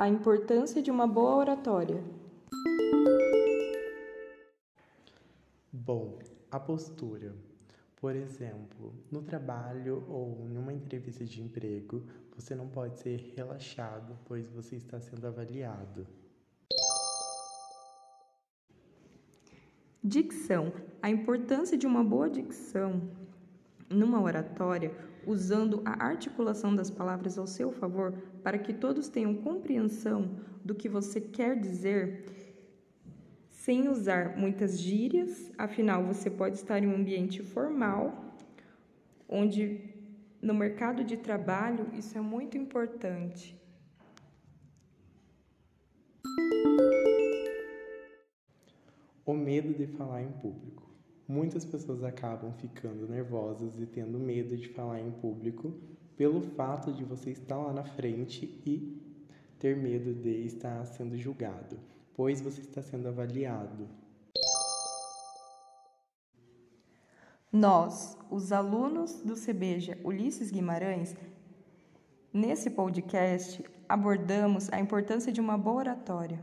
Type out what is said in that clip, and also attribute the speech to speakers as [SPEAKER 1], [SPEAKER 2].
[SPEAKER 1] A importância de uma boa oratória.
[SPEAKER 2] Bom, a postura. Por exemplo, no trabalho ou em uma entrevista de emprego, você não pode ser relaxado, pois você está sendo avaliado.
[SPEAKER 1] Dicção: a importância de uma boa dicção numa oratória, usando a articulação das palavras ao seu favor, para que todos tenham compreensão do que você quer dizer, sem usar muitas gírias, afinal, você pode estar em um ambiente formal, onde no mercado de trabalho isso é muito importante.
[SPEAKER 2] O medo de falar em público. Muitas pessoas acabam ficando nervosas e tendo medo de falar em público pelo fato de você estar lá na frente e ter medo de estar sendo julgado, pois você está sendo avaliado.
[SPEAKER 1] Nós, os alunos do CBJ Ulisses Guimarães, nesse podcast abordamos a importância de uma boa oratória.